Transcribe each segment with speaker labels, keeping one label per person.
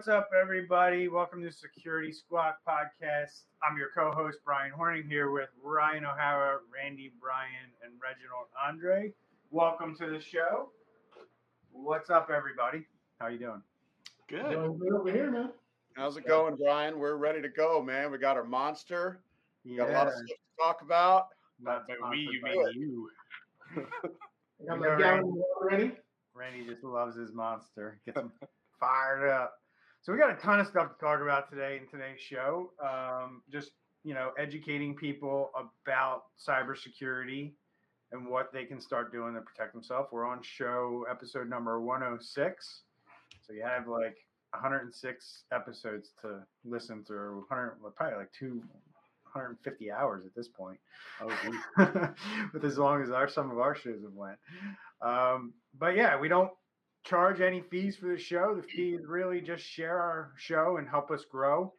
Speaker 1: What's up, everybody? Welcome to Security Squawk Podcast. I'm your co-host Brian Hornung here with Ryan O'Hara, Randy Bryan, and Reginald Andre. Welcome to the show. What's up, everybody? How you doing?
Speaker 2: Good.
Speaker 3: Doing good over here, man.
Speaker 2: How's it going, Brian? We're ready to go, man. We got our monster. We got a lot of stuff to talk about.
Speaker 1: Not
Speaker 4: By
Speaker 1: sponsored
Speaker 4: we, you mean you.
Speaker 3: I got
Speaker 1: We
Speaker 3: my
Speaker 1: Randy.
Speaker 3: ready.
Speaker 1: Randy just loves his monster. Gets him fired up. So we got a ton of stuff to talk about today in today's show. Um, just you know, educating people about cybersecurity and what they can start doing to protect themselves. We're on show episode number 106. So you have like 106 episodes to listen through. 100, probably like two. 150 hours at this point. with as long as our some of our shows have went. Um, but yeah, we don't charge any fees for the show. The fee is really just share our show and help us grow.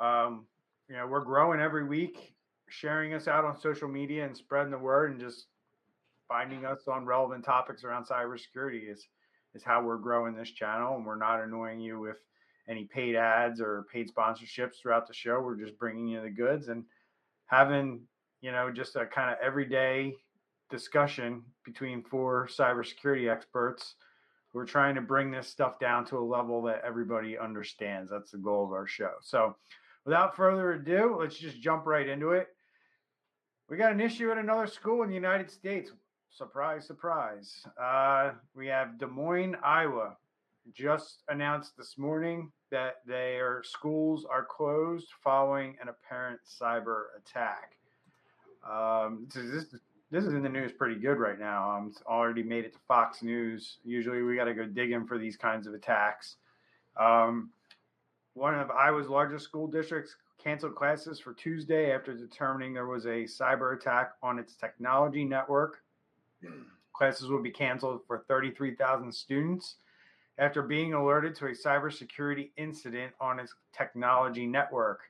Speaker 1: Um, you know, we're growing every week, sharing us out on social media and spreading the word and just finding us on relevant topics around cybersecurity is is how we're growing this channel. And we're not annoying you with any paid ads or paid sponsorships throughout the show. We're just bringing you the goods and having you know just a kind of everyday discussion between four cybersecurity experts. We're trying to bring this stuff down to a level that everybody understands. That's the goal of our show. So, without further ado, let's just jump right into it. We got an issue at another school in the United States. Surprise, surprise. Uh, we have Des Moines, Iowa, just announced this morning that their schools are closed following an apparent cyber attack. Um, this this is in the news pretty good right now. Um, it's already made it to Fox News. Usually we got to go digging for these kinds of attacks. Um, one of Iowa's largest school districts canceled classes for Tuesday after determining there was a cyber attack on its technology network. Classes will be canceled for 33,000 students after being alerted to a cybersecurity incident on its technology network.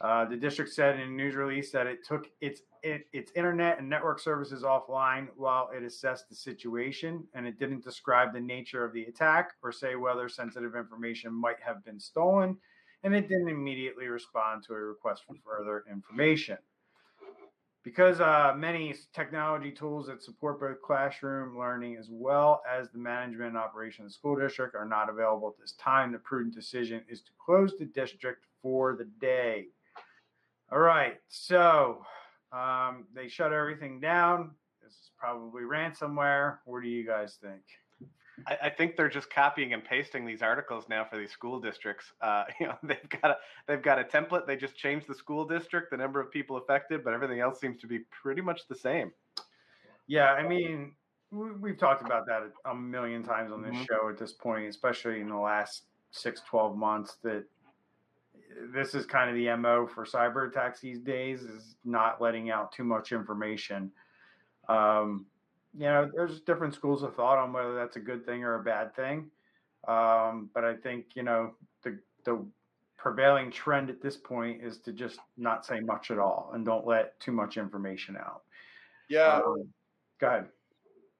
Speaker 1: Uh, the district said in a news release that it took its it, its internet and network services offline while it assessed the situation, and it didn't describe the nature of the attack or say whether sensitive information might have been stolen, and it didn't immediately respond to a request for further information. Because uh, many technology tools that support both classroom learning as well as the management and operation of the school district are not available at this time, the prudent decision is to close the district for the day. All right, so um, they shut everything down. This is probably ransomware. What do you guys think?
Speaker 4: I, I think they're just copying and pasting these articles now for these school districts. Uh, you know, they've got a they've got a template. They just changed the school district, the number of people affected, but everything else seems to be pretty much the same.
Speaker 1: Yeah, I mean, we- we've talked about that a million times on this
Speaker 4: Mhm.
Speaker 1: show at this point, especially in the last six, 12 months, that this is kind of the MO for cyber attacks these days is not letting out too much information. Um, you know, there's different schools of thought on whether that's a good thing or a bad thing. Um, but I think, you know, the, the prevailing trend at this point is to just not say much at all and don't let too much information out.
Speaker 2: Yeah.
Speaker 1: Um, go ahead.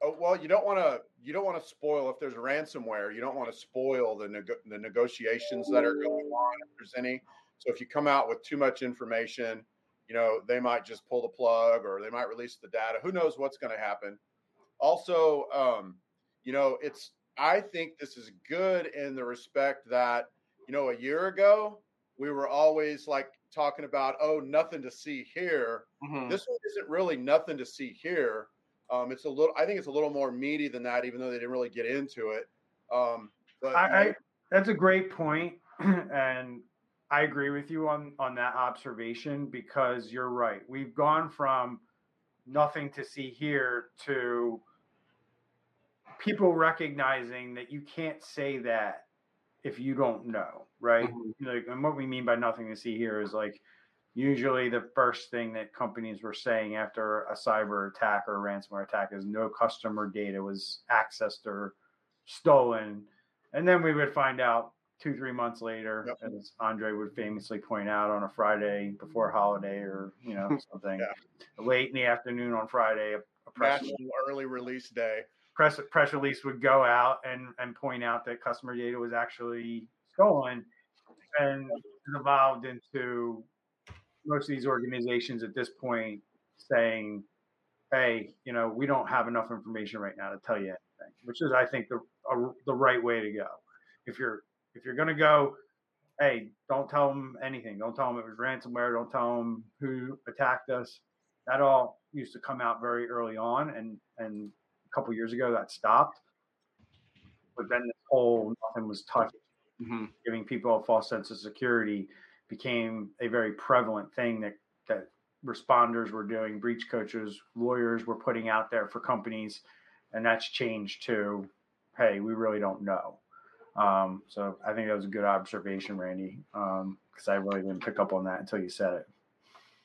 Speaker 2: Oh, well, you don't want to. You don't want to spoil if there's ransomware. You don't want to spoil the nego- the negotiations that are going on if there's any. So if you come out with too much information, you know they might just pull the plug or they might release the data. Who knows what's going to happen? Also, um, you know, it's. I think this is good in the respect that you know a year ago we were always like talking about oh nothing to see here.
Speaker 4: Mhm.
Speaker 2: This one isn't really nothing to see here. Um, it's a little. I think it's a little more meaty than that, even though they didn't really get into it. Um, but
Speaker 1: I, I that's a great point, and I agree with you on on that observation because you're right. We've gone from nothing to see here to people recognizing that you can't say that if you don't know, right?
Speaker 4: Mhm.
Speaker 1: Like, and what we mean by nothing to see here is like usually the first thing that companies were saying after a cyber attack or a ransomware attack is no customer data was accessed or stolen. And then we would find out two, three months later,
Speaker 2: Yep.
Speaker 1: as Andre would famously point out on a Friday before holiday or, you know, something
Speaker 2: Yeah.
Speaker 1: late in the afternoon on Friday, a, a press,
Speaker 2: national early release day.
Speaker 1: press press release would go out and and point out that customer data was actually stolen, and evolved into most of these organizations at this point saying, "Hey, you know, we don't have enough information right now to tell you anything," which is, I think, the a, the right way to go. If you're if you're gonna go, hey, don't tell them anything. Don't tell them it was ransomware. Don't tell them who attacked us. That all used to come out very early on, and and a couple years ago that stopped. But then this whole nothing was touched,
Speaker 4: Mhm.
Speaker 1: giving people a false sense of security became a very prevalent thing that that responders were doing, breach coaches, lawyers were putting out there for companies, and that's changed to, hey, we really don't know. Um, so I think that was a good observation, Randy, because I really didn't pick up on that until you said it.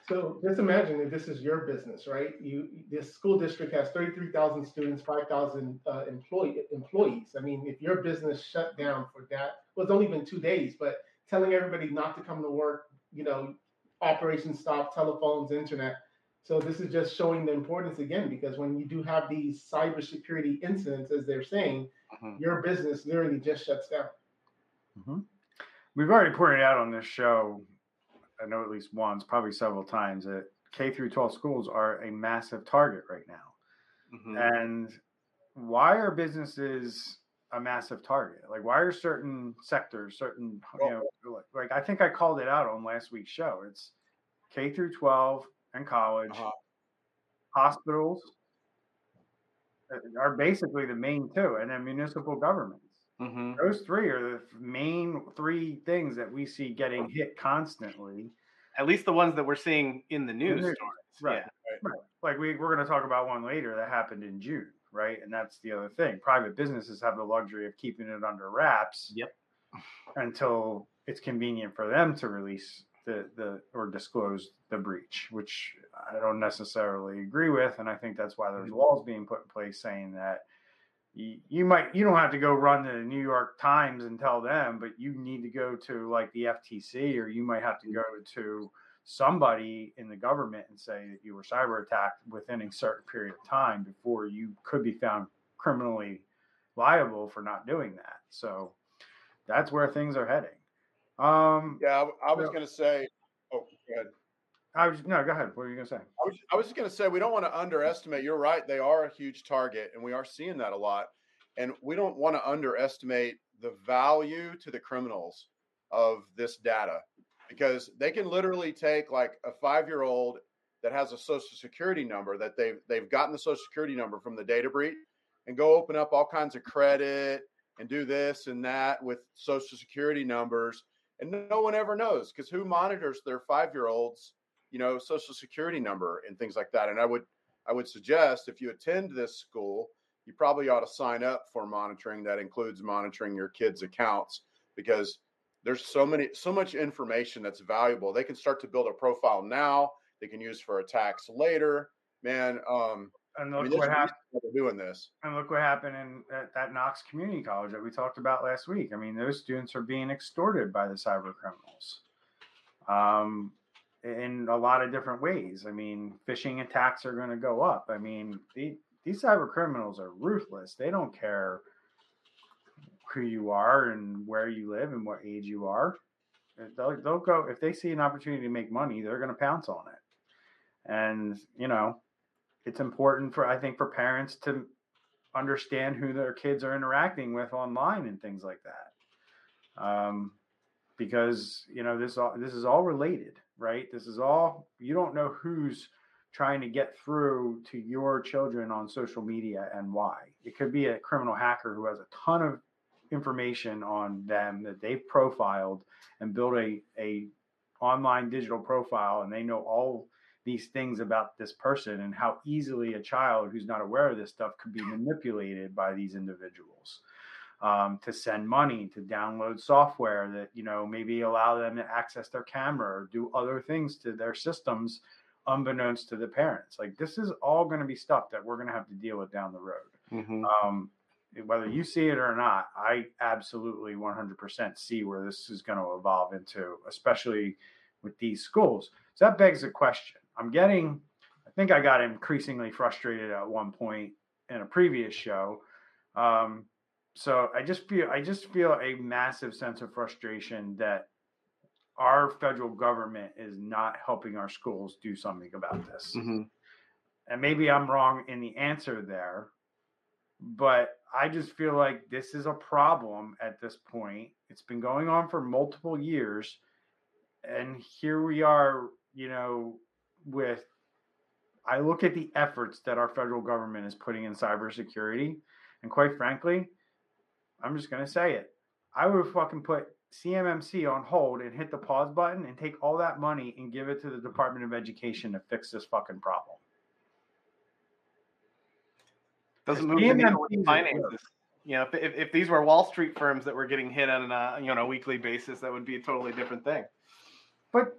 Speaker 3: So just imagine that this is your business, right? You this school district has 33,000 students, 5,000 uh, employee employees. I mean, if your business shut down for that, well, it's only been two days, but telling everybody not to come to work, you know, operations stop, telephones, internet. So this is just showing the importance again, because when you do have these cybersecurity incidents, as they're saying,
Speaker 4: Mhm.
Speaker 3: your business literally just shuts down.
Speaker 1: We've already pointed out on this show, I know at least once, probably several times, that K through 12 schools are a massive target right now.
Speaker 4: Mhm.
Speaker 1: And why are businesses a massive target? Like, why are certain sectors, certain, you know, like- I think I called it out on last week's show. It's K through 12 and college,
Speaker 2: Uh-huh.
Speaker 1: hospitals uh, are basically the main two, and then municipal governments.
Speaker 4: Mhm.
Speaker 1: Those three are the main three things that we see getting hit constantly.
Speaker 4: At least the ones that we're seeing in the news
Speaker 1: news,
Speaker 4: stories.
Speaker 1: right.
Speaker 4: Yeah.
Speaker 1: Right. Like we, we're going to talk about one later that happened in June, right? And that's the other thing. Private businesses have the luxury of keeping it under wraps
Speaker 4: Yep.
Speaker 1: until it's convenient for them to release the, the or disclose the breach, which I don't necessarily agree with. And I think that's why there's mm-hmm. laws being put in place saying that you, you might you don't have to go run to the New York Times and tell them, but you need to go to like the FTC or you might have to go mm-hmm. to somebody in the government and say that you were cyber attacked within a certain period of time before you could be found criminally liable for not doing that. So that's where things are heading. Um,
Speaker 2: Yeah, I was
Speaker 1: So-
Speaker 2: going to say. Oh, go ahead.
Speaker 1: I was no, go ahead. What were you gonna say?
Speaker 2: I was, I was just going to say we don't want to underestimate. You're right; they are a huge target, and we are seeing that a lot. And we don't want to underestimate the value to the criminals of this data because they can literally take like a five-year-old that has a social security number that they've they've gotten the social security number from the data breach and go open up all kinds of credit and do this and that with social security numbers and no one ever knows because who monitors their five-year-olds you know social security number and things like that and i would i would suggest if you attend this school you probably ought to sign up for monitoring that includes monitoring your kids accounts because there's so many so much information that's valuable they can start to build a profile now they can use for attacks later man um
Speaker 1: And
Speaker 2: I
Speaker 1: look
Speaker 2: mean,
Speaker 1: what happened.
Speaker 2: reason why they're doing this
Speaker 1: And look what happened in at, that Knox Community College that we talked about last week. I mean, those students are being extorted by the cyber criminals, um, in a lot of different ways. I mean, phishing attacks are going to go up. I mean, the, these cyber criminals are ruthless. They don't care who you are and where you live and what age you are. They'll, they'll go if they see an opportunity to make money, they're going to pounce on it. And you know, it's important for I think for parents to understand who their kids are interacting with online and things like that. Um, because you know this all this is all related, right? This is all you don't know who's trying to get through to your children on social media and why. It could be a criminal hacker who has a ton of information on them that they've profiled and built a, a online digital profile and they know all these things about this person and how easily a child who's not aware of this stuff could be manipulated by these individuals um, to send money to download software that you know maybe allow them to access their camera or do other things to their systems unbeknownst to the parents like this is all going to be stuff that we're going to have to deal with down the road
Speaker 4: Mhm.
Speaker 1: um, whether you see it or not, I absolutely 100% see where this is going to evolve into, especially with these schools. So that begs a question. I'm getting, I think I got increasingly frustrated at one point in a previous show. Um, so I just feel I just feel a massive sense of frustration that our federal government is not helping our schools do something about this.
Speaker 4: Mhm.
Speaker 1: And maybe I'm wrong in the answer there, but I just feel like this is a problem at this point. It's been going on for multiple years. And here we are, you know, with I look at the efforts that our federal government is putting in cybersecurity. And quite frankly, I'm just going to say it. I would fucking put CMMC on hold and hit the pause button and take all that money and give it to the Department of Education to fix this fucking problem.
Speaker 4: Doesn't move the needle with finances. You know, if, if, if these were Wall Street firms that were getting hit on a you know weekly basis, that would be a totally different thing.
Speaker 1: But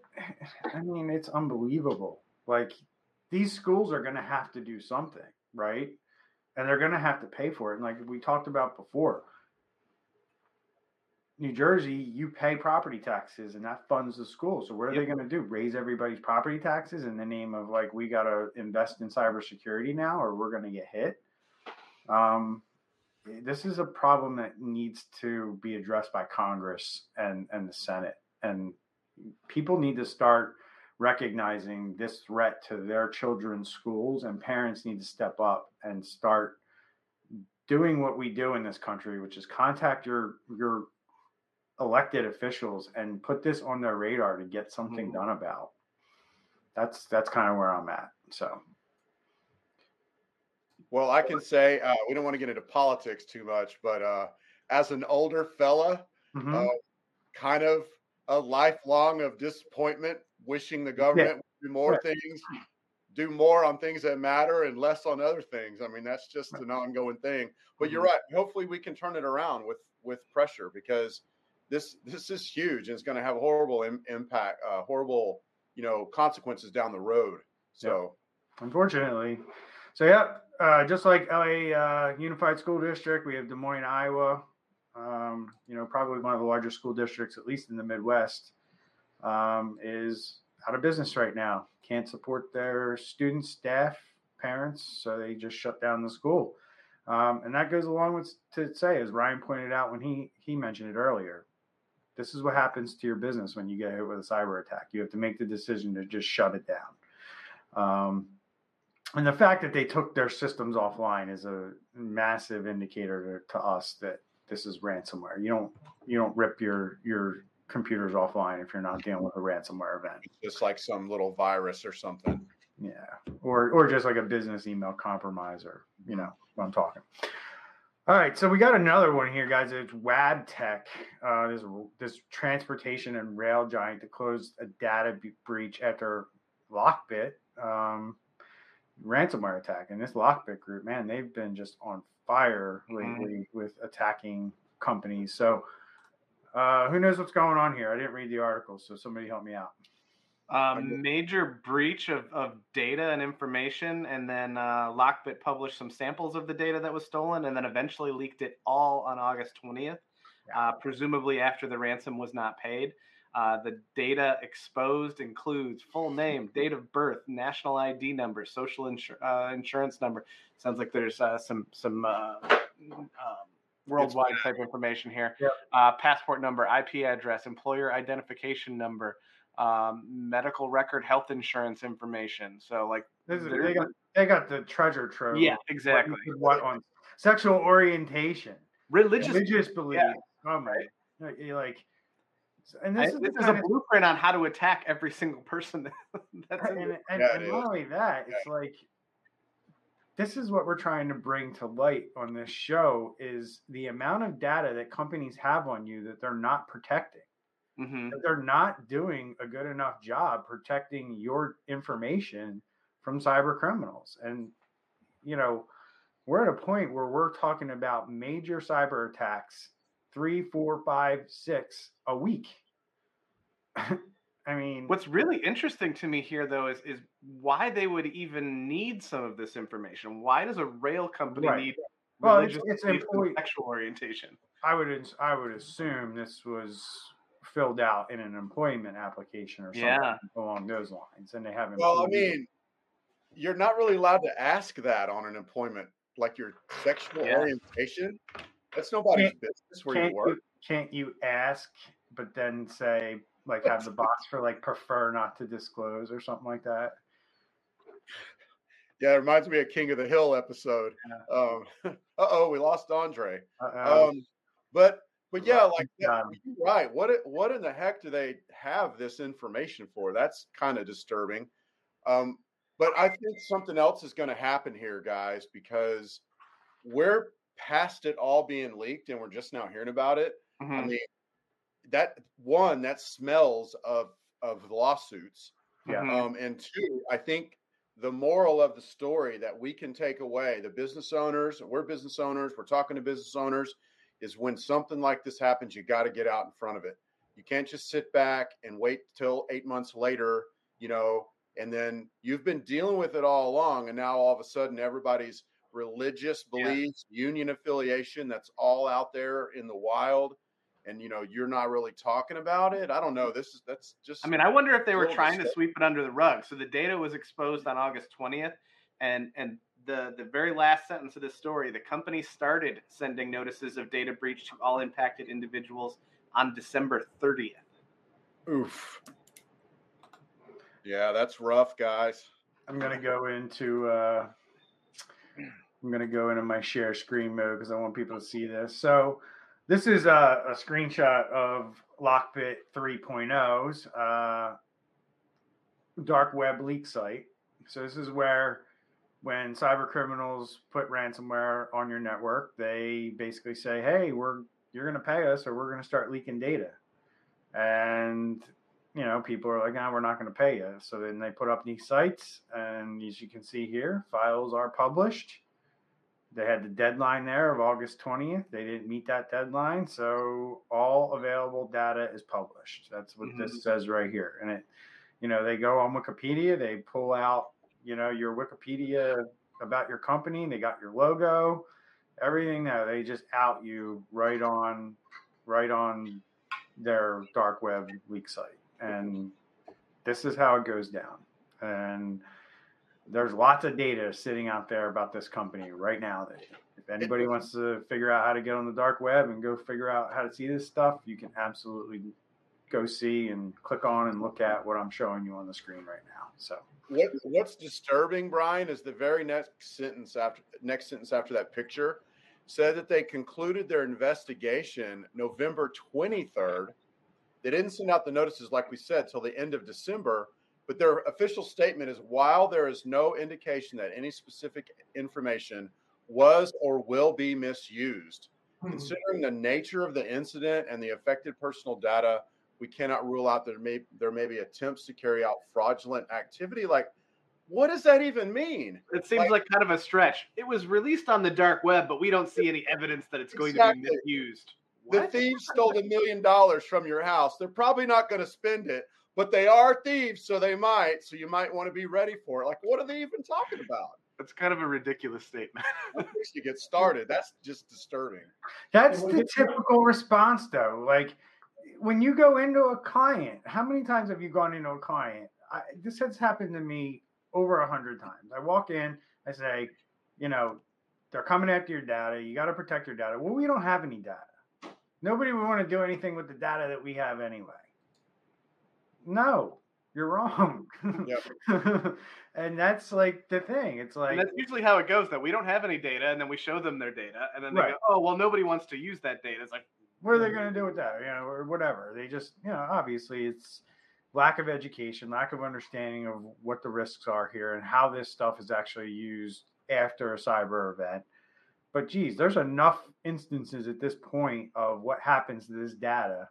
Speaker 1: I mean, it's unbelievable. Like these schools are going to have to do something, right? And they're going to have to pay for it. And like we talked about before, New Jersey, you pay property taxes and that funds the school. So what are
Speaker 4: Yep.
Speaker 1: they going to do? Raise everybody's property taxes in the name of like we got to invest in cybersecurity now, or we're going to get hit. Um, this is a problem that needs to be addressed by Congress and and the Senate, and people need to start recognizing this threat to their children's schools, and parents need to step up and start doing what we do in this country, which is contact your your elected officials and put this on their radar to get something
Speaker 4: Mhm.
Speaker 1: done about. That's that's kind of where I'm at. So
Speaker 2: Well, I can say uh, we don't want to get into politics too much, but uh, as an older fella,
Speaker 1: mhm.
Speaker 2: uh, kind of a lifelong of disappointment, wishing the government would do more things, do more on things that matter and less on other things. I mean, that's just an ongoing thing. But you're right. Hopefully, we can turn it around with with pressure because this this is huge and it's going to have horrible Im- impact, uh, horrible you know consequences down the road. So.
Speaker 1: unfortunately. So yeah, uh, just like LA uh, Unified School District, we have Des Moines, Iowa. Um, you know, probably one of the largest school districts, at least in the Midwest, um, is out of business right now. Can't support their students, staff, parents, so they just shut down the school. Um, and that goes along with to say, as Ryan pointed out when he he mentioned it earlier, this is what happens to your business when you get hit with a cyber attack. You have to make the decision to just shut it down. Um, and the fact that they took their systems offline is a massive indicator to, to us that this is ransomware. You don't you don't rip your your computers offline if you're not dealing with a ransomware event.
Speaker 2: It's just like some little virus or something.
Speaker 1: Yeah, or or just like a business email compromise, or you know what I'm talking. All right, so we got another one here, guys. It's Wabtec, uh, this this transportation and rail giant that closed a data breach after Lockbit um, ransomware attack. And this Lockbit group, man, they've been just on fire
Speaker 4: Mhm.
Speaker 1: lately with attacking companies. So uh, who knows what's going on here? I didn't read the article, so somebody help me out.
Speaker 4: Um, major breach of, of data and information, and then uh, Lockbit published some samples of the data that was stolen, and then eventually leaked it all on August 20th, uh, presumably after the ransom was not paid. Uh, the data exposed includes full name, date of birth, national ID number, social insur- uh, insurance number. Sounds like there's uh, some some uh, um, worldwide type information here.
Speaker 1: Yep.
Speaker 4: Uh, passport number, IP address, employer identification number, um, medical record, health insurance information. So like,
Speaker 1: This is, they got they got the treasure trove.
Speaker 4: yeah, exactly.
Speaker 1: What, what on sexual orientation,
Speaker 4: Religious.
Speaker 1: religious beliefs.
Speaker 4: yeah.
Speaker 1: Oh my, like, you're like, and
Speaker 4: I-
Speaker 1: this is
Speaker 4: This is a
Speaker 1: of-
Speaker 4: blueprint on how to attack every single person that's in
Speaker 1: and, and,
Speaker 2: Yeah,
Speaker 1: and not only that, it's like this is what we're trying to bring to light on this show is the amount of data that companies have on you that they're not protecting.
Speaker 4: hmm
Speaker 1: That they're not doing a good enough job protecting your information from cyber criminals. And you know, we're at a point where we're talking about major cyber attacks, three, four, five, six a week. I mean,
Speaker 4: What's really interesting to me here, though, is is why they would even need some of this information. Why does a rail company
Speaker 1: Right.
Speaker 4: need
Speaker 1: Well, it's-
Speaker 4: religious
Speaker 1: it's
Speaker 4: beliefs
Speaker 1: employee-
Speaker 4: sexual orientation?
Speaker 1: I would I would assume this was filled out in an employment application or something
Speaker 4: Yeah.
Speaker 1: along those lines, and they haven't.
Speaker 2: Well, I
Speaker 1: employed-
Speaker 2: mean, you're not really allowed to ask that on an employment, like your sexual
Speaker 4: Yeah.
Speaker 2: orientation. That's nobody's
Speaker 1: Can't-
Speaker 2: business where you work.
Speaker 1: you, can't you ask, but then say like have the box for like prefer not to disclose or something like that?
Speaker 2: Yeah, it reminds me of King of the Hill episode. Um, uh oh, we lost Andre.
Speaker 1: Uh-oh.
Speaker 2: Um, but but yeah, like
Speaker 1: Um,
Speaker 2: right. What what in the heck do they have this information for? That's kind of disturbing. Um, but I think something else is going to happen here, guys, because we're past it all being leaked, and we're just now hearing about it. I
Speaker 4: Mhm.
Speaker 2: mean, that one that smells of of lawsuits.
Speaker 1: Yeah.
Speaker 4: Mhm.
Speaker 2: Um, and two, I think the moral of the story that we can take away, the business owners, we're business owners, we're talking to business owners, is when something like this happens, you got to get out in front of it. You can't just sit back and wait till eight months later, you know, and then you've been dealing with it all along, and now all of a sudden everybody's religious
Speaker 4: Yeah.
Speaker 2: beliefs, union affiliation, that's all out there in the wild. And you know, you're not really talking about it. I don't know. This is that's just
Speaker 4: I mean, I wonder if they were trying to sweep it under the rug. So the data was exposed on August 20th, and and the the very last sentence of this story, the company started sending notices of data breach to all impacted individuals on December 30th.
Speaker 2: Oof. Yeah, that's rough, guys.
Speaker 1: I'm gonna go into uh, I'm gonna go into my share screen mode because I want people to see this. So this is a, a screenshot of Lockbit 3.0's uh, dark web leak site. So this is where when cyber criminals put ransomware on your network, they basically say, "Hey, we're you're gonna pay us, or we're gonna start leaking data," and you know, people are like, "Ah, we're not going to pay you." So then they put up these sites, and as you can see here, files are published. They had the deadline there of August 20th. They didn't meet that deadline, so all available data is published. That's what
Speaker 4: Mhm.
Speaker 1: this says right here. And it, you know, they go on Wikipedia, they pull out, you know, your Wikipedia about your company. They got your logo, everything there. They just out you right on, right on their dark web leak site and this is how it goes down. And there's lots of data sitting out there about this company right now. That if anybody wants to figure out how to get on the dark web and go figure out how to see this stuff, you can absolutely go see and click on and look at what I'm showing you on the screen right now. So
Speaker 2: What what's disturbing, Brian, is the very next sentence after next sentence after that picture said that they concluded their investigation November 23rd. They didn't send out the notices, like we said, till the end of December. But their official statement is while there is no indication that any specific information was or will be misused, hmm. considering the nature of the incident and the affected personal data, we cannot rule out there may there may be attempts to carry out fraudulent activity. Like, what does that even mean?
Speaker 4: It seems
Speaker 2: Like-
Speaker 4: like kind of a stretch. It was released on the dark web, but we don't see any evidence that it's going to be misused.
Speaker 2: The thieves stole a million dollars from your house. They're probably not going to spend it, but they are thieves, so they might. So you might want to be ready for it. Like, what are they even talking about?
Speaker 4: That's kind of a ridiculous statement.
Speaker 2: At least you get started. That's just disturbing.
Speaker 1: that's the typical response, though. Like when you go into a client, how many times have you gone into a client? I, this has happened to me over a hundred times. I walk in, I say, you know, they're coming after your data. You got to protect your data. Well, we don't have any data. Nobody would want to do anything with the data that we have anyway. No, you're wrong. and that's like the thing. It's like
Speaker 4: and that's usually how it goes. That we don't have any data, and then we show them their data, and then they
Speaker 1: Right.
Speaker 4: go, "Oh, well, nobody wants to use that data." It's like,
Speaker 1: what are they going to do with that? You know, or whatever. They just, you know, obviously it's lack of education, lack of understanding of what the risks are here and how this stuff is actually used after a cyber event. But geez, there's enough instances at this point of what happens to this data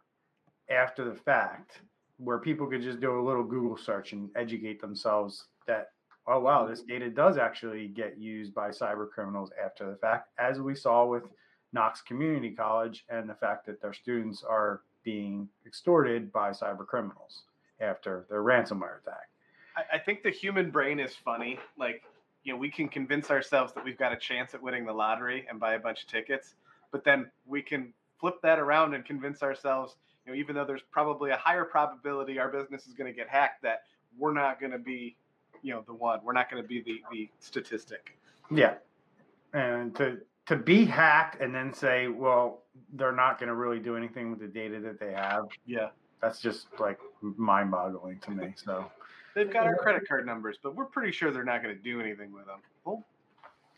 Speaker 1: after the fact where people could just do a little Google search and educate themselves that, oh, wow, this mm-hmm. data does actually get used by cyber criminals after the fact, as we saw with Knox Community College and the fact that their students are being extorted by cyber criminals after their ransomware attack.
Speaker 4: I, I think the human brain is funny. Like, you know, we can convince ourselves that we've got a chance at winning the lottery and buy a bunch of tickets, but then we can flip that around and convince ourselves, you know, even though there's probably a higher probability our business is going to get hacked, that we're not going to be, you know, the one. We're not going to be the the statistic.
Speaker 1: Yeah. And to to be hacked and then say, well, they're not going to really do anything with the data that they have.
Speaker 4: Yeah.
Speaker 1: That's just like mind boggling to me. So
Speaker 4: they've got our credit card numbers, but we're pretty sure they're not going to do anything with them. Well,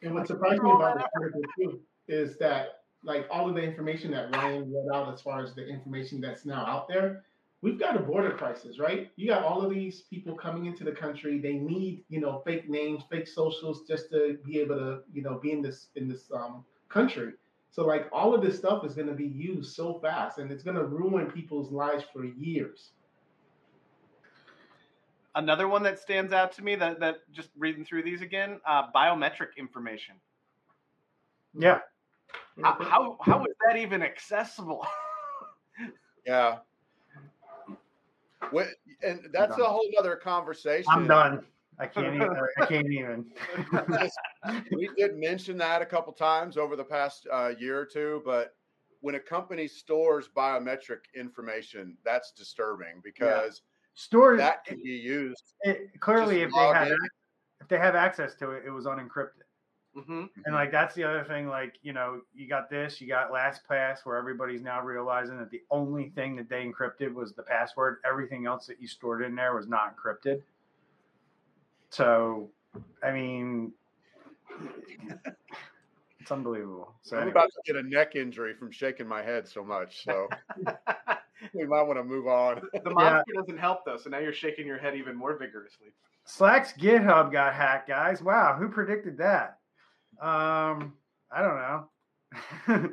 Speaker 3: and what surprised me about this article too is that like all of the information that Ryan read out as far as the information that's now out there, we've got a border crisis, right? You got all of these people coming into the country. They need, you know, fake names, fake socials just to be able to, you know, be in this in this um, country. So like all of this stuff is going to be used so fast, and it's going to ruin people's lives for years.
Speaker 4: Another one that stands out to me that that just reading through these again, uh, biometric information.
Speaker 1: Yeah.
Speaker 4: How, how how is that even accessible?
Speaker 2: yeah. What, and that's a whole other conversation.
Speaker 1: I'm done. I can't even. I can't even.
Speaker 2: we did mention that a couple times over the past uh, year or two, but when a company stores biometric information, that's disturbing because
Speaker 1: yeah. Stores
Speaker 2: that can be used.
Speaker 1: It, clearly, if they have if they have access to it, it was unencrypted.
Speaker 4: Mm-hmm.
Speaker 1: And like that's the other thing. Like you know, you got this, you got LastPass, where everybody's now realizing that the only thing that they encrypted was the password. Everything else that you stored in there was not encrypted. So, I mean, it's unbelievable. So
Speaker 2: I'm
Speaker 1: anyway.
Speaker 2: about to get a neck injury from shaking my head so much. So we might want to move on.
Speaker 4: The monster yeah. doesn't help though, so now you're shaking your head even more vigorously.
Speaker 1: Slack's GitHub got hacked, guys. Wow, who predicted that? Um, I don't know.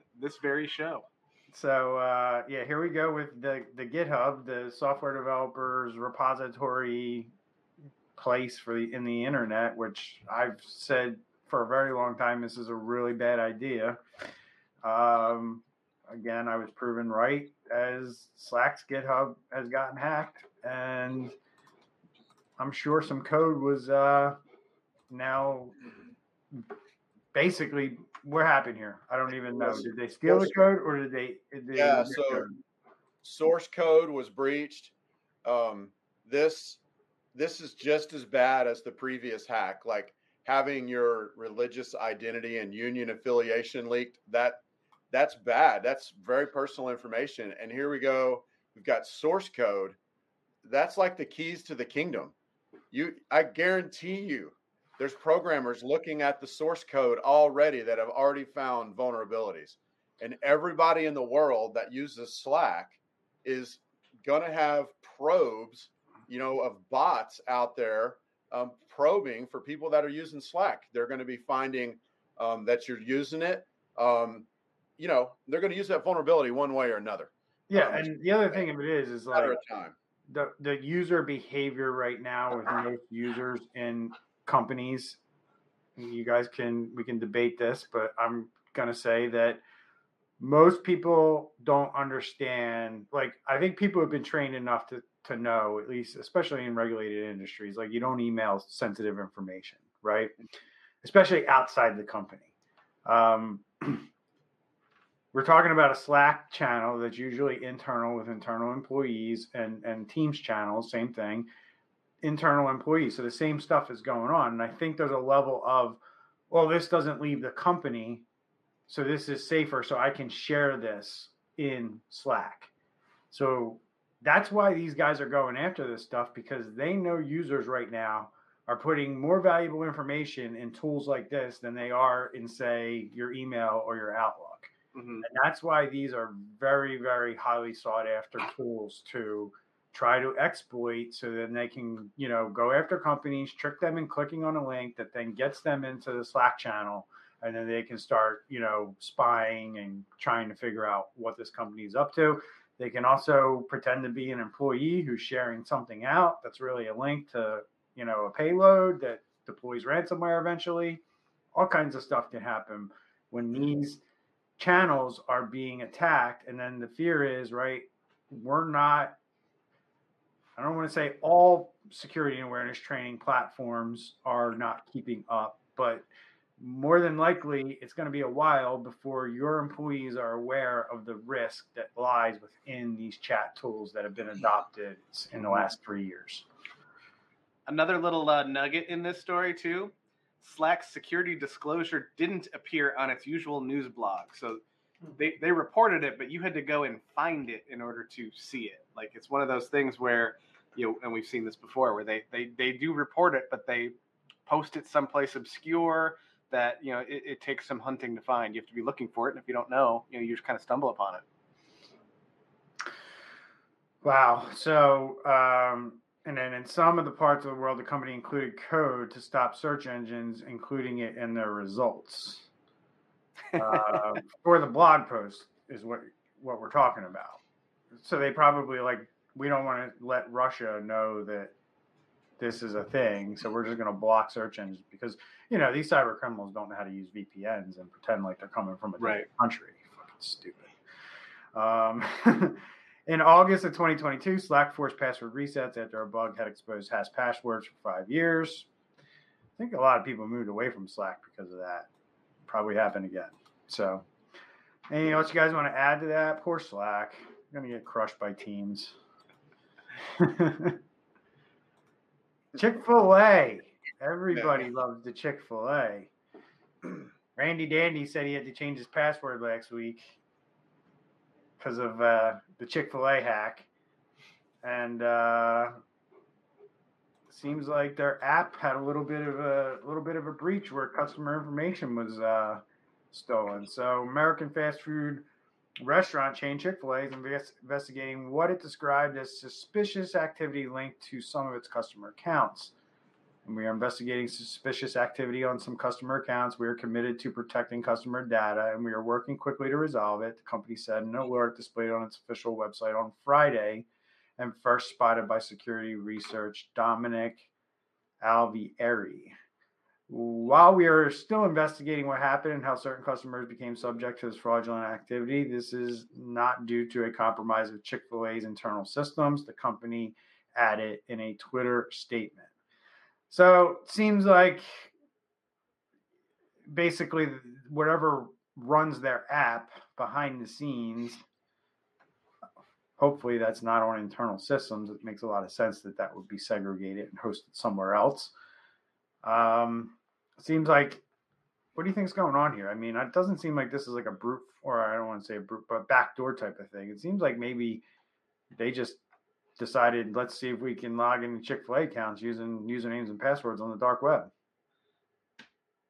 Speaker 4: this very show.
Speaker 1: So uh, yeah, here we go with the the GitHub, the software developers repository place for the in the internet, which I've said for a very long time this is a really bad idea. Um, again, I was proven right as Slack's GitHub has gotten hacked, and I'm sure some code was uh, now basically what happened here. I don't even know. Did they steal the code or did they? Did they
Speaker 2: yeah. So code? source code was breached. Um, this this is just as bad as the previous hack. Like having your religious identity and union affiliation leaked. That that's bad. That's very personal information. And here we go. We've got source code. That's like the keys to the kingdom. You, I guarantee you, there's programmers looking at the source code already that have already found vulnerabilities. And everybody in the world that uses Slack is going to have probes, you know, of bots out there um, probing for people that are using Slack. They're going to be finding um, that you're using it. Um, you know, they're going to use that vulnerability one way or another.
Speaker 1: Yeah, um, and the other thing of it is, is like the the user behavior right now with most users in companies. You guys can we can debate this, but I'm gonna say that most people don't understand. Like I think people have been trained enough to to know, at least especially in regulated industries, like you don't email sensitive information, right? Especially outside the company. Um, we're talking about a Slack channel that's usually internal with internal employees and and Teams channels, same thing internal employees. So the same stuff is going on. And I think there's a level of, well, this doesn't leave the company. So this is safer. So I can share this in Slack. So that's why these guys are going after this stuff because they know users right now are putting more valuable information in tools like this than they are in, say, your email or your Outlook. Mm-hmm. And that's why these are very, very highly sought after tools to try to exploit so then they can you know go after companies trick them in clicking on a link that then gets them into the slack channel and then they can start you know spying and trying to figure out what this company is up to. They can also pretend to be an employee who's sharing something out that's really a link to you know a payload that deploys ransomware eventually. All kinds of stuff can happen. When these channels are being attacked and then the fear is right we're not I don't want to say all security and awareness training platforms are not keeping up, but more than likely it's going to be a while before your employees are aware of the risk that lies within these chat tools that have been adopted in the last three years.
Speaker 4: Another little uh, nugget in this story, too Slack's security disclosure didn't appear on its usual news blog. So
Speaker 3: Hmm.
Speaker 4: they, they reported it, but you had to go and find it in order to see it. Like it's one of those things where, you know, and we've seen this before where they, they, they do report it, but they post it someplace obscure that, you know, it, it takes some hunting to find. You have to be looking for it. And if you don't know, you know, you just kind of stumble upon it.
Speaker 1: Wow. So, um, and then in some of the parts of the world, the company included code to stop search engines, including it in their results. Uh, for the blog post is what what we're talking about. So they probably like we don't want to let Russia know that this is a thing, so we're just going to block search engines because you know these cyber criminals don't know how to use VPNs and pretend like they're coming from a different
Speaker 4: Right.
Speaker 1: country. Fucking stupid. Um, in August of 2022, Slack forced password resets after a bug had exposed hash passwords for five years. I think a lot of people moved away from Slack because of that. Probably happened again. So, anything else you guys want to add to that? Poor Slack. Gonna get crushed by teams. Chick fil A. Everybody loves the Chick fil A. Randy Dandy said he had to change his password last week because of uh, the Chick fil A hack. And uh, seems like their app had a little bit of a little bit of a breach where customer information was uh, stolen. So American fast food restaurant chain Chick-fil-A is invest- investigating what it described as suspicious activity linked to some of its customer accounts. And we are investigating suspicious activity on some customer accounts. We are committed to protecting customer data and we are working quickly to resolve it. The company said in an alert displayed on its official website on Friday and first spotted by security research Dominic Alvieri. While we are still investigating what happened and how certain customers became subject to this fraudulent activity, this is not due to a compromise of Chick fil A's internal systems, the company added in a Twitter statement. So it seems like basically whatever runs their app behind the scenes hopefully that's not on internal systems. It makes a lot of sense that that would be segregated and hosted somewhere else. Um seems like what do you think's going on here? I mean it doesn't seem like this is like a brute or i don't want to say a brute but backdoor type of thing. It seems like maybe they just decided let's see if we can log into chick-fil-a accounts using usernames and passwords on the dark web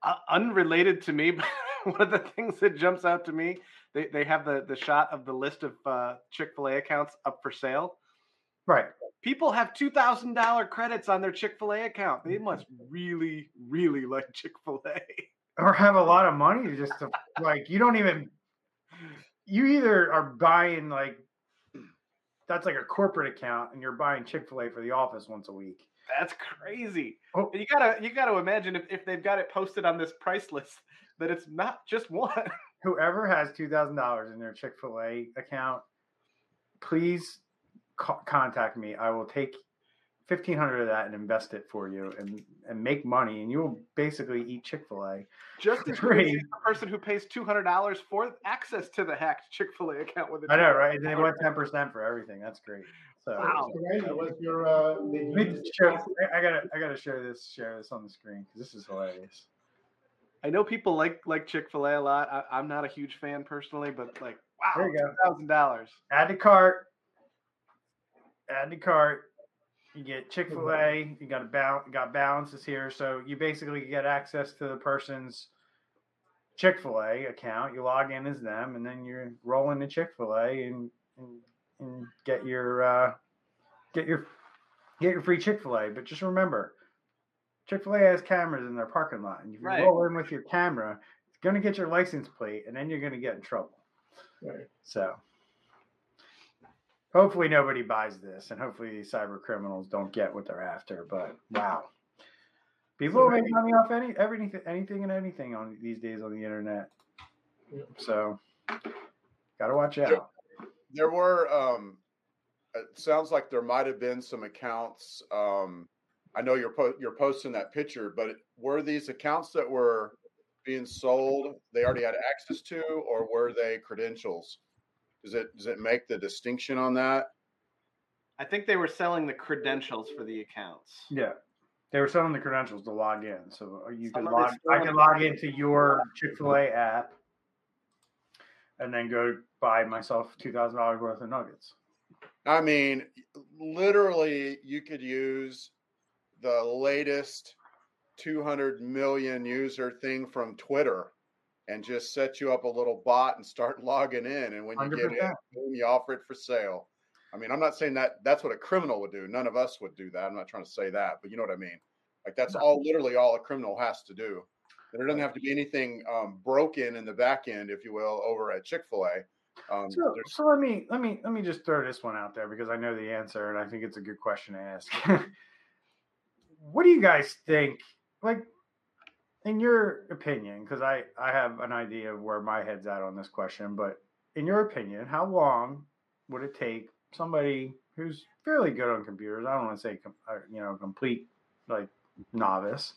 Speaker 4: uh, unrelated to me, but one of the things that jumps out to me, they, they have the, the shot of the list of uh, Chick fil A accounts up for sale.
Speaker 1: right
Speaker 4: People have $2,000 credits on their Chick fil A account. They must really, really like Chick fil A.
Speaker 1: or have a lot of money just to like you don't even you either are buying like that's like a corporate account and you're buying chick-fil-a for the office once a week
Speaker 4: That's crazy.
Speaker 1: Oh.
Speaker 4: You gotta you gotta imagine if, if they've got it posted on this price list that it's not just one.
Speaker 1: whoever has $2000 in their chick-fil-a account please co- contact me i will take 1500 of that and invest it for you and and make money and you will basically eat chick-fil-a
Speaker 4: Just as
Speaker 1: Great.
Speaker 4: as the person who pays two hundred dollars for access to the hacked Chick fil A account with a
Speaker 1: i know right they
Speaker 4: $200
Speaker 1: want 10% for everything that's great so
Speaker 4: Wow.
Speaker 3: So, Randy, your uh? Did you
Speaker 1: Let me
Speaker 3: use
Speaker 1: just share, I I gotta, I gotta share this, share this on the screen because this is hilarious.
Speaker 4: I know people like like Chick Fil A a lot. I, I'm not a huge fan personally, but like, wow,
Speaker 1: There you go.
Speaker 4: two thousand dollars.
Speaker 1: Add to cart. Add to cart. You get Chick Fil A. You got a balance. Got balances here, so you basically get access to the person's Chick Fil A account. You log in as them, and then you're rolling into Chick Fil A and, and and get your uh, get your get your free Chick Fil A. But just remember, Chick Fil A has cameras in their parking lot, and if you
Speaker 4: Right.
Speaker 1: roll in with your camera, it's gonna get your license plate, and then you're gonna get in trouble.
Speaker 3: Right.
Speaker 1: So hopefully nobody buys this, and hopefully these cyber criminals don't get what they're after. But wow, people
Speaker 3: So
Speaker 1: make money off any everything, anything and anything on these days on the internet.
Speaker 3: Yeah.
Speaker 1: So gotta watch
Speaker 2: Sure.
Speaker 1: out.
Speaker 2: there were um it sounds like there might have been some accounts um i know you're po- you're posting that picture but were these accounts that were being sold they already had access to or were they credentials does it does it make the distinction on that
Speaker 4: I think they were selling the credentials for the accounts.
Speaker 1: Yeah, They were selling the credentials to log in, so you
Speaker 4: Some
Speaker 1: could log. I
Speaker 4: in
Speaker 1: could log into your Chick Fil A app, and then go buy myself two thousand dollars worth of nuggets.
Speaker 2: I mean, literally, you could use the latest 200 million user thing from Twitter and just set you up a little bot and start logging in. And when you get in,
Speaker 1: 100%.
Speaker 2: you offer it for sale. I mean, I'm not saying that that's what a criminal would do. None of us would do that. I'm not trying to say that, but you know what I mean. Like that's all, literally, all a criminal has to do. There doesn't have to be anything um, broken in the back end, if you will, over at Chick Fil A. Um,
Speaker 1: So, so let me let me let me just throw this one out there because I know the answer and I think it's a good question to ask. what do you guys think? Like, in your opinion, because I I have an idea of where my head's at on this question, but in your opinion, how long would it take somebody who's fairly good on computers? I don't want to say uh, you know complete like novice.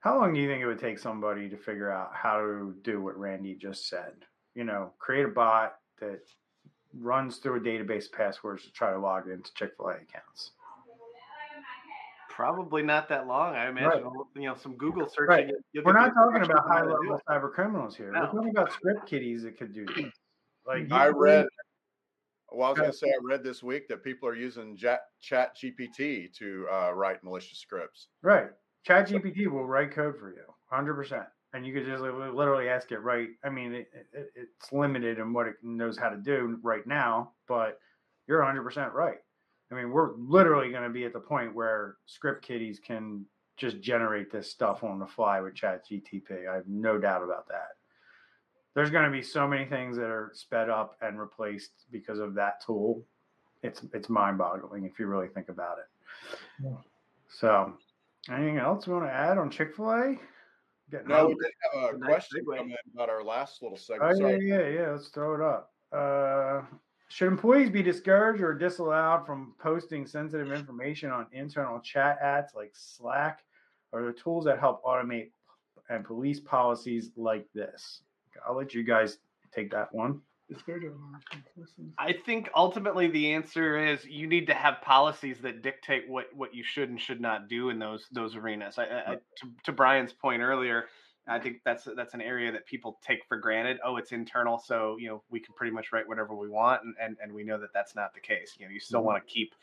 Speaker 1: How long do you think it would take somebody to figure out how to do what Randy just said? You know, create a bot that runs through a database of passwords to try to log into Chick fil A accounts.
Speaker 4: Probably not that long. I imagine you know some Google searching.
Speaker 1: Right.
Speaker 4: you'll- you'll
Speaker 1: We're not talking about high level cyber criminals here.
Speaker 4: No.
Speaker 1: We're talking about script kiddies that could do this. Like
Speaker 2: I read. Well, I was going to say I read this week that people are using Chat, Chat GPT to uh, write malicious scripts.
Speaker 1: right. Chat GPT will write code for you, hundred percent, and you could just literally ask it right. I mean, it, it, it's limited in what it knows how to do right now, but you're hundred percent right. I mean, we're literally going to be at the point where script kiddies can just generate this stuff on the fly with Chat GTP. I have no doubt about that. There's going to be so many things that are sped up and replaced because of that tool. It's it's mind-boggling if you really think about it.
Speaker 3: Yeah.
Speaker 1: So, anything else you want to add on Chick Fil A? Getting
Speaker 2: No, we
Speaker 1: hungry.
Speaker 2: did have a question
Speaker 4: segue.
Speaker 2: come in about our last little segment.
Speaker 1: Oh
Speaker 2: segment.
Speaker 1: yeah, yeah, yeah. Let's throw it up. Uh, should employees be discouraged or disallowed from posting sensitive information on internal chat ads like Slack, or the tools that help automate and police policies like this? I'll let you guys take that one.
Speaker 4: I think ultimately the answer is you need to have policies that dictate what, what you should and should not do in those those arenas. I, I, I- to, to Brian's point earlier, I think that's that's an area that people take for granted. Oh, it's internal, so you know we can pretty much write whatever we want, and and, and we know that that's not the case. You know, you still
Speaker 1: Mhm.
Speaker 4: want to keep.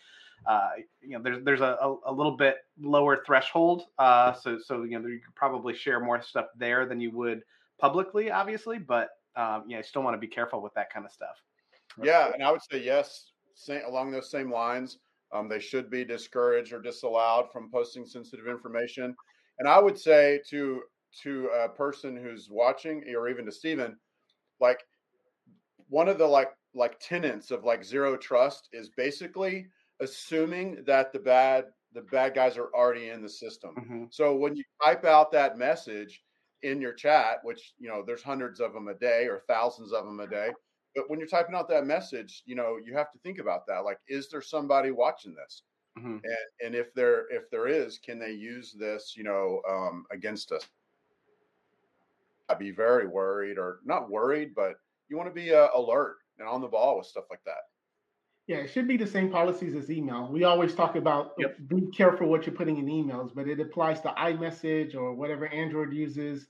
Speaker 4: Uh, you know, there's there's a, a, a little bit lower threshold, uh, so so you know you could probably share more stuff there than you would publicly, obviously, but um, you know, you still want to be careful with that kind of stuff.
Speaker 2: Yeah, and I would say yes. Same, along those same lines, um, they should be discouraged or disallowed from posting sensitive information. And I would say to to a person who's watching, or even to Stephen, like one of the like like tenets of like zero trust is basically assuming that the bad the bad guys are already in the system.
Speaker 4: Mhm.
Speaker 2: So when you type out that message in your chat, which you know there's hundreds of them a day or thousands of them a day, but when you're typing out that message, you know you have to think about that. Like, is there somebody watching this?
Speaker 4: Mhm.
Speaker 2: And and if there if there is, can they use this? You know, um, against us? I'd be very worried, or not worried, but you want to be uh, alert and on the ball with stuff like that.
Speaker 3: Yeah, it should be the same policies as email. We always talk about uh,
Speaker 4: Yep.
Speaker 3: be careful what you're putting in emails, but it applies to iMessage or whatever Android uses,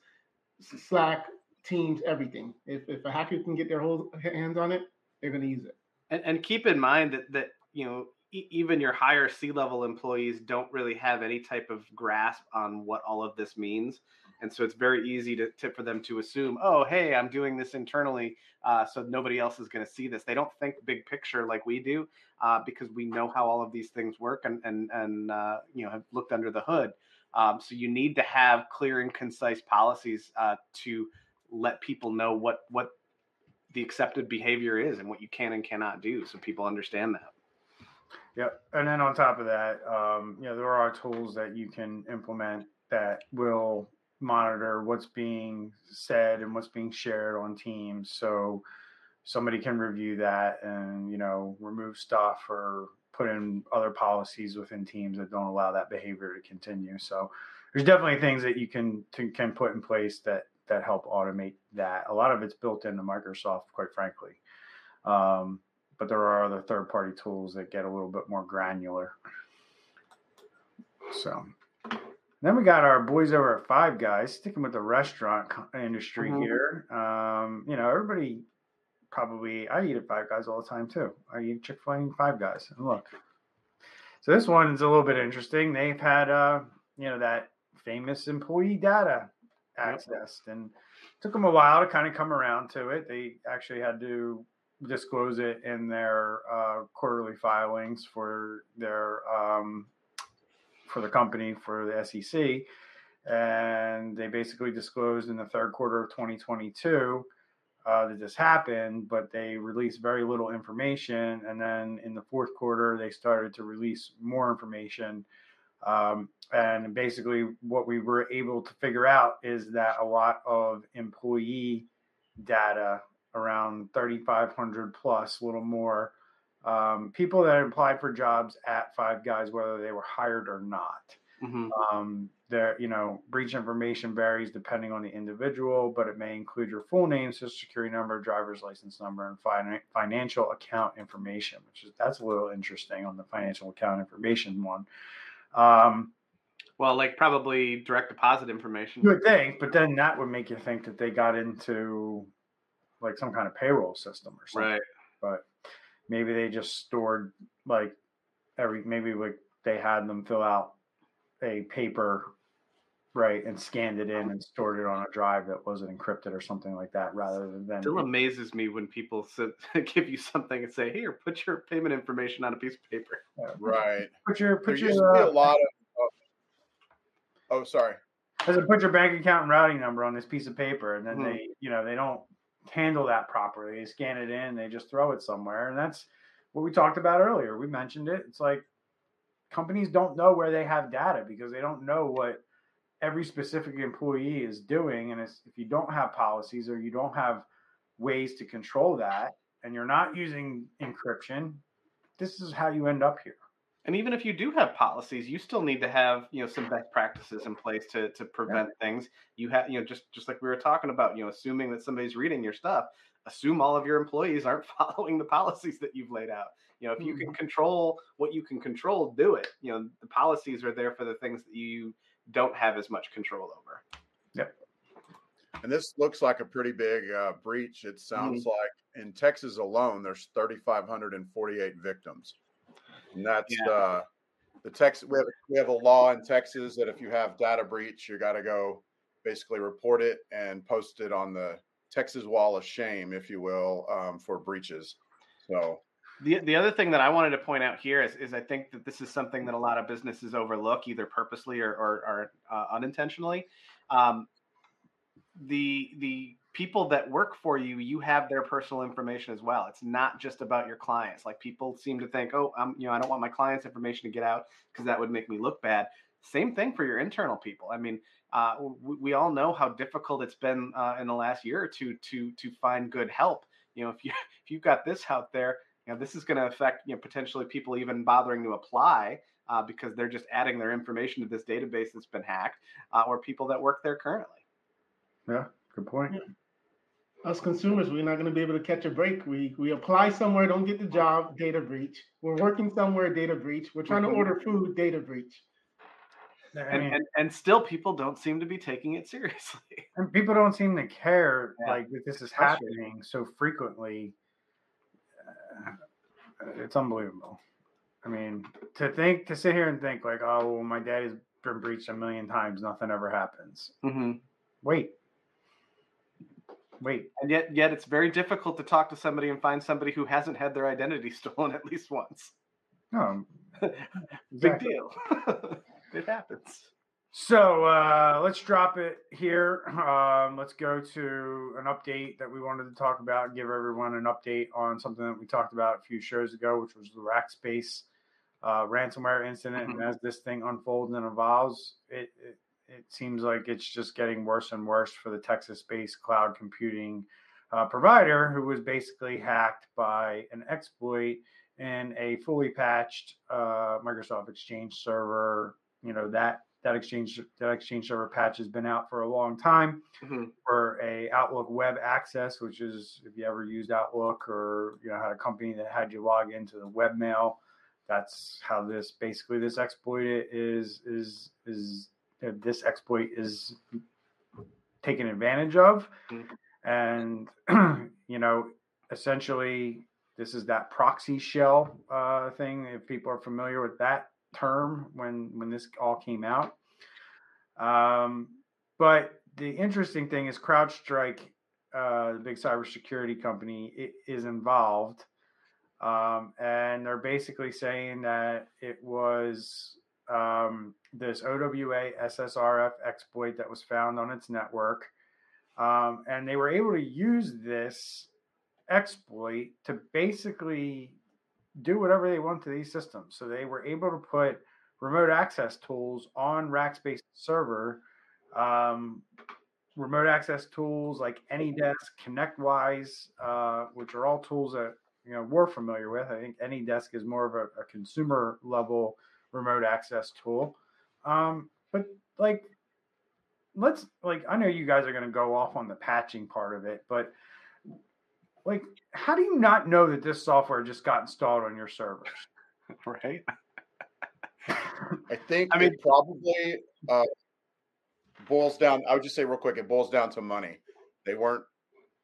Speaker 3: Slack, Teams, everything. If if a hacker can get their whole hands on it, they're going to use it.
Speaker 4: And, and keep in mind that that you know e- even your higher C level employees don't really have any type of grasp on what all of this means, and so it's very easy to, to for them to assume, oh, hey, I'm doing this internally, uh, so nobody else is going to see this. They don't think big picture like we do, uh, because we know how all of these things work and and and uh, you know have looked under the hood. Um, so you need to have clear and concise policies uh, to let people know what what the accepted behavior is and what you can and cannot do so people understand that
Speaker 1: Yep. And then on top of that, um, you know, there are tools that you can implement that will monitor what's being said and what's being shared on Teams. So somebody can review that and, you know, remove stuff or put in other policies within Teams that don't allow that behavior to continue. So there's definitely things that you can to, can put in place that that help automate that. A lot of it's built into Microsoft, quite frankly. Um, but there are other third party tools that get a little bit more granular. So, Then we got our boys over at Five Guys, sticking with the restaurant co- industry
Speaker 4: Mhm.
Speaker 1: here. Um, you know, everybody probably I eat at Five Guys all the time too. I eat Chick Fil A and Five Guys, and look. So this one is a little bit interesting. They've had, uh, you know, that famous employee data accessed, and took them a while to kind of come around to it. They actually had to disclose it in their uh, quarterly filings for their um, for the company for the SEC, and they basically disclosed in the third quarter of 2022 uh, that this happened, but they released very little information, and then in the fourth quarter they started to release more information. Um, and basically, what we were able to figure out is that a lot of employee data, around 3,500 plus, a little more, um, people that applied for jobs at Five Guys, whether they were hired or not.
Speaker 4: Mhm.
Speaker 1: Um, there, you know, breach information varies depending on the individual, but it may include your full name, social security number, driver's license number, and fin- financial account information, which is that's a little interesting on the financial account information one. Um,
Speaker 4: Well, like probably direct deposit information.
Speaker 1: you would think, but then that would make you think that they got into like some kind of payroll system or something.
Speaker 4: Right.
Speaker 1: But maybe they just stored like every maybe like they had them fill out a paper right and scanned it in and stored it on a drive that wasn't encrypted or something like that rather than
Speaker 4: Still amazes me when people sit, give you something and say, "Here, put your payment information on a piece of paper."
Speaker 2: Right.
Speaker 1: put your
Speaker 2: There
Speaker 1: put
Speaker 2: used to be
Speaker 1: your
Speaker 2: a
Speaker 1: uh,
Speaker 2: lot of. oh, oh, sorry.
Speaker 1: I said, put your bank account and routing number on this piece of paper, and then
Speaker 4: Mhm.
Speaker 1: they, you know, they don't handle that properly. They scan it in, they just throw it somewhere, and that's what we talked about earlier. We mentioned it. It's like companies don't know where they have data because they don't know what every specific employee is doing, and if you don't have policies or you don't have ways to control that, and you're not using encryption, this is how you end up here.
Speaker 4: And even if you do have policies, you still need to have you know some best practices in place to to prevent things. You have you know just just like we were talking about, you know, assuming that somebody's reading your stuff, assume all of your employees aren't following the policies that you've laid out. You know, if you can control what you can control, do it. You know, the policies are there for the things that you don't have as much control over. Yep.
Speaker 2: And this looks like a pretty big uh, breach. It sounds like in Texas alone, there's 3,548 victims. And that's
Speaker 4: Yeah.
Speaker 2: uh, the Texas. We have, we have a law in Texas that if you have data breach, you got to go basically report it and post it on the Texas wall of shame, if you will, um, for breaches. So
Speaker 4: The, the other thing that I wanted to point out here is, is I think that this is something that a lot of businesses overlook, either purposely or, or, or uh, unintentionally. Um, the the people that work for you, you have their personal information as well. It's not just about your clients. Like people seem to think, oh, I'm you know I don't want my clients' information to get out because that would make me look bad. Same thing for your internal people. I mean, uh, we, we all know how difficult it's been uh, in the last year or two to to find good help. You know, if you if you've got this out there, you know this is going to affect you know potentially people even bothering to apply uh, because they're just adding their information to this database that's been hacked, uh, or people that work there currently.
Speaker 1: Yeah, good point.
Speaker 3: Us consumers, we're not going to be able to catch a break. We we apply somewhere, don't get the job, data breach. We're working somewhere, data breach. We're trying to
Speaker 4: Mhm.
Speaker 3: order food, data breach.
Speaker 4: And, and and still people don't seem to be taking it seriously.
Speaker 1: and people don't seem to care
Speaker 4: Yeah.
Speaker 1: like that this is happening so frequently uh, it's unbelievable i mean to think to sit here and think like oh well, my dad has been breached a million times nothing ever happens
Speaker 4: Mm-hmm.
Speaker 1: wait wait
Speaker 4: And yet, yet it's very difficult to talk to somebody and find somebody who hasn't had their identity stolen at least once.
Speaker 1: no
Speaker 4: Big deal. it happens.
Speaker 1: So uh, let's drop it here. Um, let's go to an update that we wanted to talk about, give everyone an update on something that we talked about a few shows ago, which was the Rackspace uh, ransomware incident. And as this thing unfolds and evolves, it, it it seems like it's just getting worse and worse for the Texas-based cloud computing uh, provider, who was basically hacked by an exploit in a fully patched uh, Microsoft Exchange server. You know that that exchange that exchange server patch has been out for a long time
Speaker 4: Mhm.
Speaker 1: for a outlook web access which is if you ever used outlook or you know had a company that had you log into the webmail that's how this basically this exploit is is is this exploit is taken advantage of,
Speaker 4: Mhm.
Speaker 1: and you know essentially this is that proxy shell uh, thing. If people are familiar with that term when when this all came out, um, but the interesting thing is CrowdStrike, uh, the big cybersecurity company, is involved, um, and they're basically saying that it was um, this OWA SSRF exploit that was found on its network, um, and they were able to use this exploit to basically do whatever they want to these systems. So they were able to put remote access tools on Rackspace server, um, remote access tools like AnyDesk, ConnectWise, uh, which are all tools that you know we're familiar with. I think AnyDesk is more of a, a consumer level remote access tool, um, but like let's like I know you guys are going to go off on the patching part of it, but like how do you not know that this software just got installed on your servers?
Speaker 4: right?
Speaker 2: I think
Speaker 4: I mean-
Speaker 2: it probably uh, boils down. I would just say real quick, it boils down to money. They weren't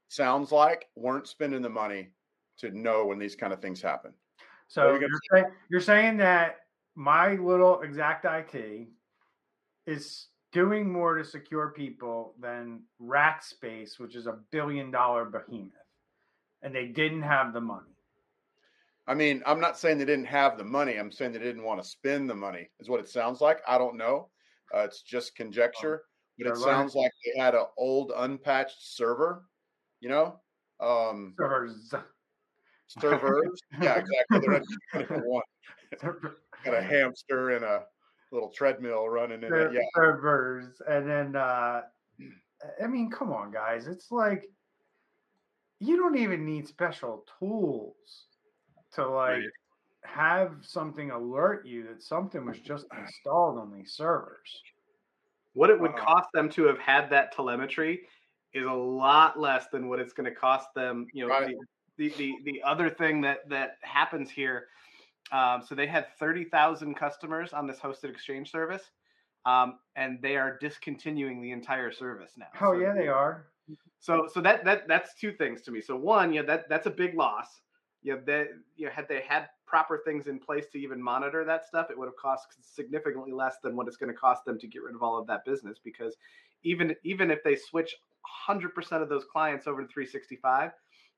Speaker 2: sounds like weren't spending the money to know when these kind of things happen.
Speaker 1: So
Speaker 2: you
Speaker 1: you're, say, you're saying that my little exact IT is doing more to secure people than Rackspace, which is a billion dollar behemoth, and they didn't have the money.
Speaker 2: I mean, I'm not saying they didn't have the money. I'm saying they didn't want to spend the money. Is what it sounds like. I don't know. Uh, it's just conjecture, but
Speaker 1: they're
Speaker 2: it
Speaker 1: learning.
Speaker 2: sounds like they had an old unpatched server. You know, um,
Speaker 1: Servers.
Speaker 2: servers. yeah, exactly. They're not one. Got a hamster and a little treadmill running in it. Yeah,
Speaker 1: servers, and then uh, I mean, come on, guys. It's like you don't even need special tools to like
Speaker 4: Right.
Speaker 1: have something alert you that something was just installed on these servers.
Speaker 4: What it would
Speaker 2: Uh-uh.
Speaker 4: cost them to have had that telemetry is a lot less than what it's going to cost them. You know,
Speaker 2: Right.
Speaker 4: the, the the the other thing that that happens here. Um, so they had thirty thousand customers on this hosted exchange service, um, and they are discontinuing the entire service now.
Speaker 1: Oh
Speaker 4: So-
Speaker 1: yeah, they are.
Speaker 4: So so that that that's two things to me. So one, yeah, that that's a big loss. Yeah, that you know, had they had proper things in place to even monitor that stuff, it would have cost significantly less than what it's going to cost them to get rid of all of that business. Because even even if they switch 100% of those clients over to 365,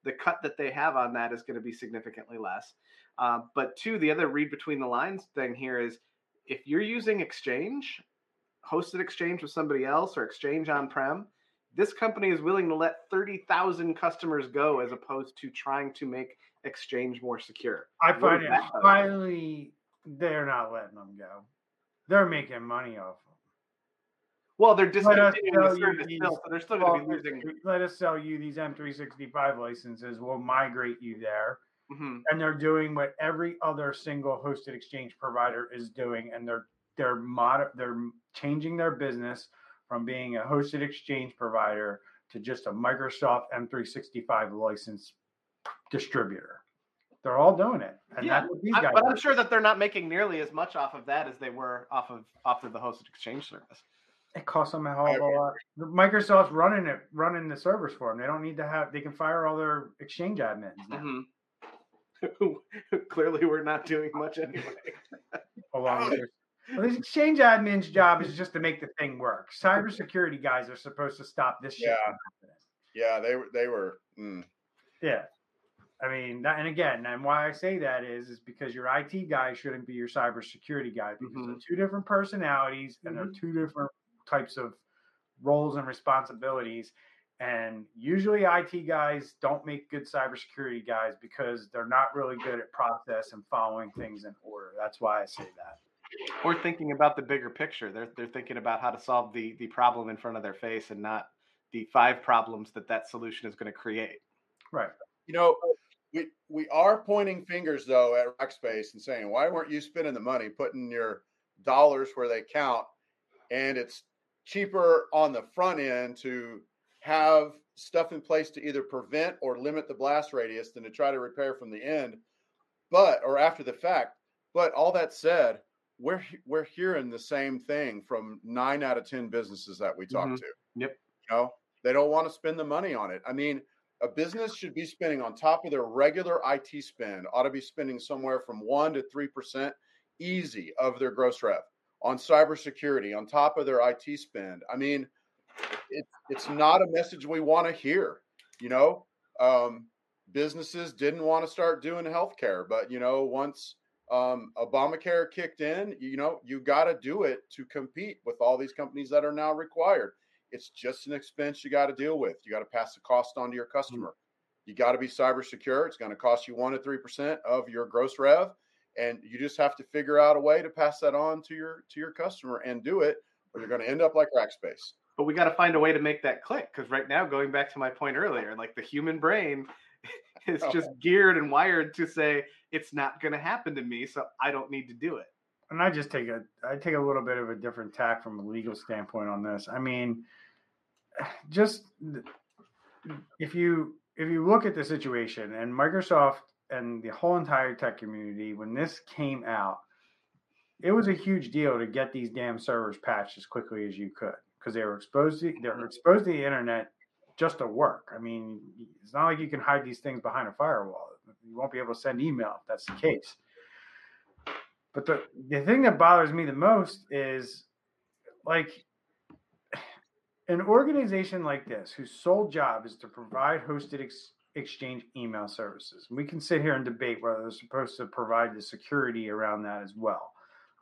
Speaker 4: the cut that they have on that is going to be significantly less. Uh, but two, the other read between the lines thing here is if you're using Exchange, hosted Exchange with somebody else or Exchange on prem, this company is willing to let 30,000 customers go as opposed to trying to make Exchange more secure.
Speaker 1: I find it highly. They're not letting them go. They're making money off them.
Speaker 4: Well, they're discontinuing the service
Speaker 1: these-
Speaker 4: still, so they're still going to be losing.
Speaker 1: Let us sell you these M365 licenses. We'll migrate you there.
Speaker 4: Mhm.
Speaker 1: and they're doing what every other single hosted exchange provider is doing and they're they're mod they're changing their business from being a hosted exchange provider to just a Microsoft M365 license distributor. They're all doing it. And
Speaker 4: Yeah,
Speaker 1: that's what these
Speaker 4: I- but I'm sure that they're not making nearly as much off of that as they were off of off of the hosted exchange service.
Speaker 1: It costs them a hell of a lot. Microsoft's running it, running the servers for them. They don't need to have. They can fire all their exchange admins now.
Speaker 4: Mhm. Clearly, we're not doing much anyway.
Speaker 1: along with well, this exchange admin's job is just to make the thing work. Cybersecurity guys are supposed to stop this shit.
Speaker 2: Yeah. yeah, they were. They were. Mm.
Speaker 1: Yeah. I mean, that, and again, and why I say that is, is because your IT guy shouldn't be your cybersecurity guy because they're two different personalities and they're two different types of roles and responsibilities. And usually, IT guys don't make good cybersecurity guys because they're not really good at process and following things in order. That's why I say that.
Speaker 4: Or thinking about the bigger picture. They're they're thinking about how to solve the the problem in front of their face and not the five problems that that solution is going to create.
Speaker 1: Right.
Speaker 2: You know, we we are pointing fingers though at Rackspace and saying, why weren't you spending the money, putting your dollars where they count? And it's cheaper on the front end to have stuff in place to either prevent or limit the blast radius than to try to repair from the end. But or after the fact, But all that said, we're we're hearing the same thing from nine out of ten businesses that we talk
Speaker 4: Mhm.
Speaker 2: to.
Speaker 4: Yep.
Speaker 2: You know, they don't want to spend the money on it. I mean, a business should be spending on top of their regular IT spend, ought to be spending somewhere from one to three percent easy of their gross rev on cybersecurity on top of their IT spend. I mean, it, it's not a message we want to hear. You know, um, businesses didn't want to start doing healthcare, but you know, once um, Obamacare kicked in, you know, you got to do it to compete with all these companies that are now required. It's just an expense you got to deal with. You got to pass the cost on to your customer. You got to be cyber secure. It's going to cost you one to three percent of your gross rev, and you just have to figure out a way to pass that on to your to your customer and do it, or you're going to end up like Rackspace.
Speaker 4: but we got to find a way to make that click because right now going back to my point earlier like the human brain is
Speaker 2: Oh.
Speaker 4: just geared and wired to say it's not going to happen to me so i don't need to do it
Speaker 1: and I just take a I take a little bit of a different tack from a legal standpoint on this. I mean, just if you if you look at the situation and Microsoft and the whole entire tech community when this came out, it was a huge deal to get these damn servers patched as quickly as you could because they were exposed to they were exposed to the internet just to work. I mean, it's not like you can hide these things behind a firewall. You won't be able to send email if that's the case. But the the thing that bothers me the most is like an organization like this whose sole job is to provide hosted ex- exchange email services. We can sit here and debate whether they're supposed to provide the security around that as well.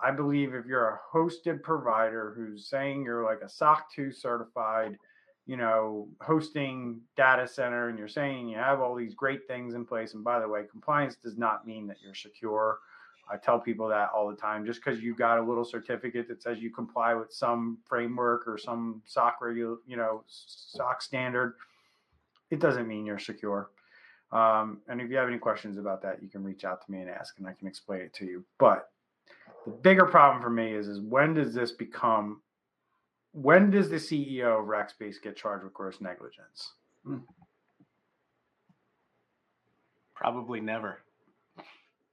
Speaker 1: I believe if you're a hosted provider who's saying you're like a SOC 2 certified, you know, hosting data center and you're saying you have all these great things in place. And by the way, compliance does not mean that you're secure. I tell people that all the time. Just because you got a little certificate that says you comply with some framework or some SOC regular, you know, SOC standard, it doesn't mean you're secure. Um, and if you have any questions about that, you can reach out to me and ask, and I can explain it to you. But the bigger problem for me is, is when does this become? When does the CEO of Rackspace get charged with gross negligence?
Speaker 4: probably never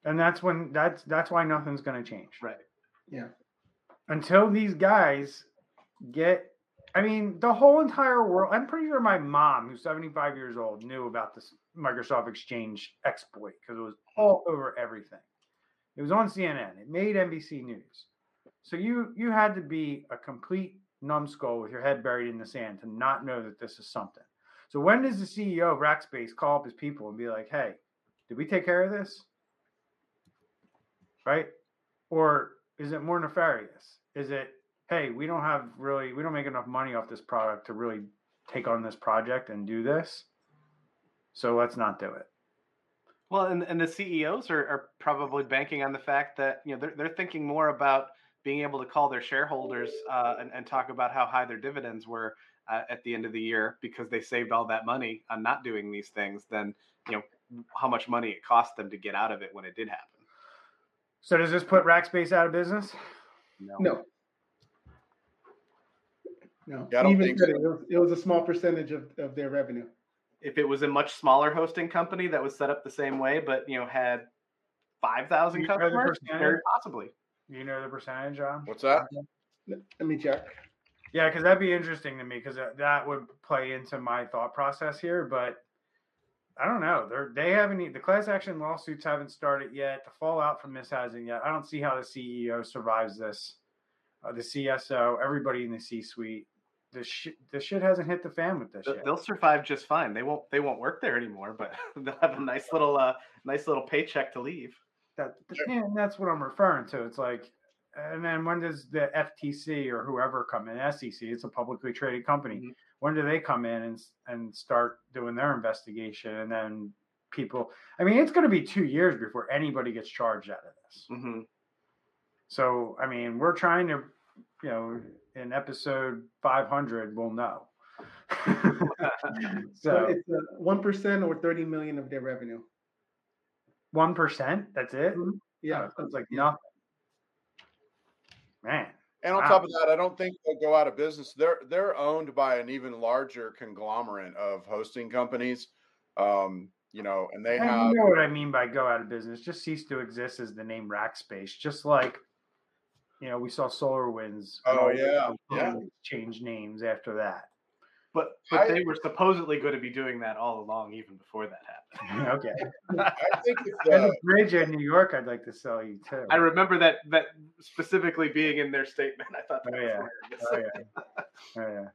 Speaker 1: And that's when that's that's why nothing's going to change.
Speaker 4: right Yeah.
Speaker 1: until these guys get I mean, the whole entire world. I'm pretty sure my mom, who's 75 years old, knew about this Microsoft Exchange exploit because it was all over everything. It was on CNN. It made NBC News. So you you had to be a complete numbskull with your head buried in the sand to not know that this is something. So when does the CEO of Rackspace call up his people and be like, "Hey, did we take care of this?" Right? Or is it more nefarious? Is it, hey, we don't have really, we don't make enough money off this product to really take on this project and do this. So let's not do it.
Speaker 4: Well, and, and the CEOs are, are probably banking on the fact that you know they're, they're thinking more about being able to call their shareholders uh, and, and talk about how high their dividends were uh, at the end of the year because they saved all that money on not doing these things than you know how much money it cost them to get out of it when it did happen.
Speaker 1: So does this put Rackspace out of business?
Speaker 3: No. No.
Speaker 2: Yeah, I don't
Speaker 3: Even
Speaker 2: think so.
Speaker 3: it, was, it was a small percentage of, of their revenue.
Speaker 4: If it was a much smaller hosting company that was set up the same way, but you know had five thousand
Speaker 1: You know the
Speaker 4: customers, very possibly.
Speaker 1: You know the percentage, John?
Speaker 2: What's that?
Speaker 3: Let let me check.
Speaker 1: Yeah, because that'd be interesting to me because that, that would play into my thought process here. But I don't know. They're they haven't the class action lawsuits haven't started yet. The fallout from this hasn't yet. I don't see how the CEO survives this. Uh, the CSO, everybody in the C-suite. The shit, the shit hasn't hit the fan with this
Speaker 4: They'll- They'll survive just fine. They won't. They won't work there anymore, but they'll have a nice little, uh, nice little paycheck to leave.
Speaker 1: That yeah, and that's what I'm referring to. It's like, and then when does the FTC or whoever come in? SEC, it's a publicly traded company.
Speaker 4: Mhm.
Speaker 1: When do they come in and and start doing their investigation? And then people, I mean, it's going to be two years before anybody gets charged out of this.
Speaker 4: hmm
Speaker 1: So, I mean, we're trying to, you know, in episode 500, we'll know.
Speaker 3: So
Speaker 1: so
Speaker 3: it's one percent or thirty million of their revenue.
Speaker 1: one percent. That's it.
Speaker 3: Yeah.
Speaker 1: that's like
Speaker 3: Yeah.
Speaker 1: nothing. Man.
Speaker 2: And on
Speaker 1: Wow.
Speaker 2: top of that, I don't think they'll go out of business. They're they're owned by an even larger conglomerate of hosting companies. Um, you know, and they
Speaker 1: And
Speaker 2: have
Speaker 1: you know what I mean by go out of business. Just cease to exist as the name Rackspace. Just like, you know, we saw
Speaker 2: oh,
Speaker 1: SolarWinds. Oh,
Speaker 2: yeah, yeah.
Speaker 1: Change names after that.
Speaker 4: But but
Speaker 2: I-
Speaker 4: they were supposedly going to be doing that all along, even before that happened.
Speaker 1: okay.
Speaker 2: I think if
Speaker 1: And
Speaker 2: the,
Speaker 1: the bridge in New York, I'd like to sell you too.
Speaker 4: I remember that that specifically being in their statement. I thought that
Speaker 1: Oh,
Speaker 4: was
Speaker 1: yeah. Oh yeah. Oh yeah.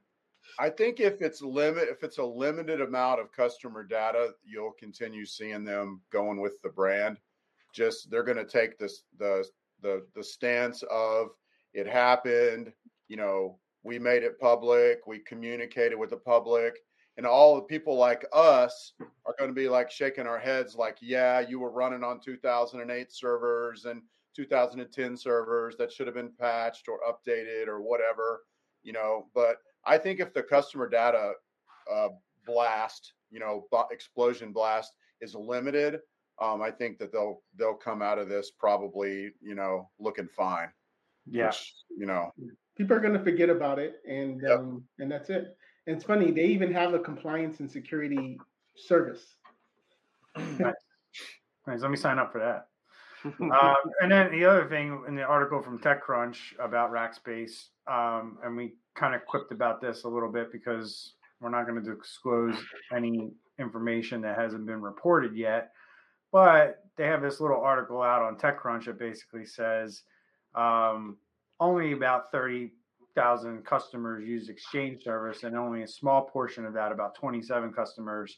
Speaker 2: I think if it's limit if it's a limited amount of customer data, you'll continue seeing them going with the brand. Just they're going to take this the the the stance of it happened, you know, we made it public, we communicated with the public, and all the people like us are going to be like shaking our heads like, yeah, you were running on 2008 servers and 2010 servers that should have been patched or updated or whatever, you know, but I think if the customer data uh, blast, you know, explosion blast is limited, um, I think that they'll they'll come out of this probably, you know, looking fine.
Speaker 1: Yeah.
Speaker 2: Which, you know,
Speaker 3: People are going to forget about it, and
Speaker 2: Yep.
Speaker 3: um, and that's it. And it's funny they even have a compliance and security service.
Speaker 1: Nice. Let me sign up for that. um, and then the other thing in the article from TechCrunch about Rackspace, um, and we kind of quipped about this a little bit because we're not going to disclose any information that hasn't been reported yet. But they have this little article out on TechCrunch that basically says um, only about 30,000 customers use Exchange service, and only a small portion of that, about 27 customers,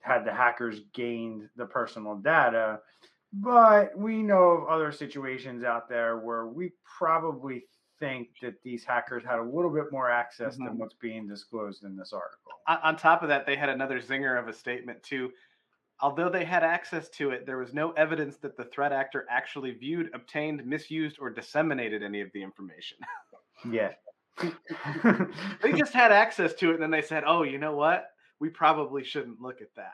Speaker 1: had the hackers gained the personal data. But we know of other situations out there where we probably think that these hackers had a little bit more access than
Speaker 4: Mhm.
Speaker 1: what's being disclosed in this article.
Speaker 4: on top of that, they had another zinger of a statement too. Although they had access to it, there was no evidence that the threat actor actually viewed, obtained, misused, or disseminated any of the information.
Speaker 1: Yeah.
Speaker 4: they just had access to it, and then they said, "Oh, you know what? We probably shouldn't look at that."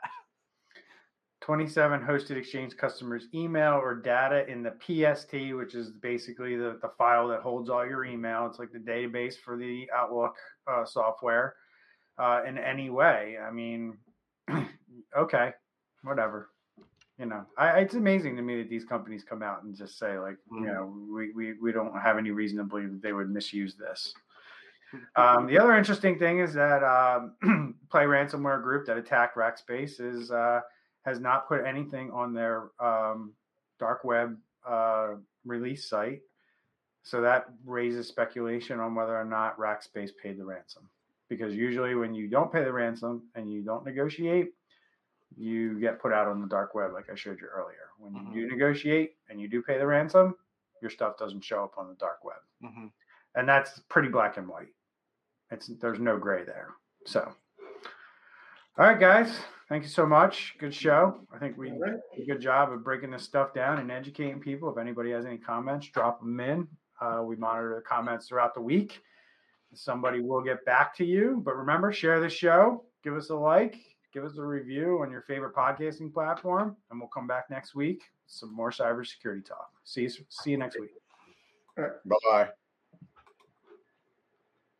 Speaker 1: 27 hosted exchange customers email or data in the PST, which is basically the, the file that holds all your email. It's like the database for the Outlook uh, software uh, in any way. I mean, okay, whatever. You know, I, it's amazing to me that these companies come out and just say, like, you
Speaker 4: Mhm.
Speaker 1: know, we, we, we don't have any reason to believe that they would misuse this. Um, the other interesting thing is that um, Play Ransomware Group that attacked Rackspace is uh, has not put anything on their um, dark web uh, release site. So that raises speculation on whether or not Rackspace paid the ransom. Because usually, when you don't pay the ransom and you don't negotiate, you get put out on the dark web, like I showed you earlier. When you
Speaker 4: Mhm.
Speaker 1: do negotiate and you do pay the ransom, your stuff doesn't show up on the dark web
Speaker 4: Mhm.
Speaker 1: and that's pretty black and white. It's there's no gray there. So, all right, guys, thank you so much. Good show. I think we
Speaker 3: right.
Speaker 1: did a good job of breaking this stuff down and educating people. If anybody has any comments, drop them in. Uh, we monitor the comments throughout the week. Somebody will get back to you. But remember, share the show, give us a like, give us a review on your favorite podcasting platform, and we'll come back next week. with Some more cybersecurity talk. See you. See you next week.
Speaker 2: bye bye.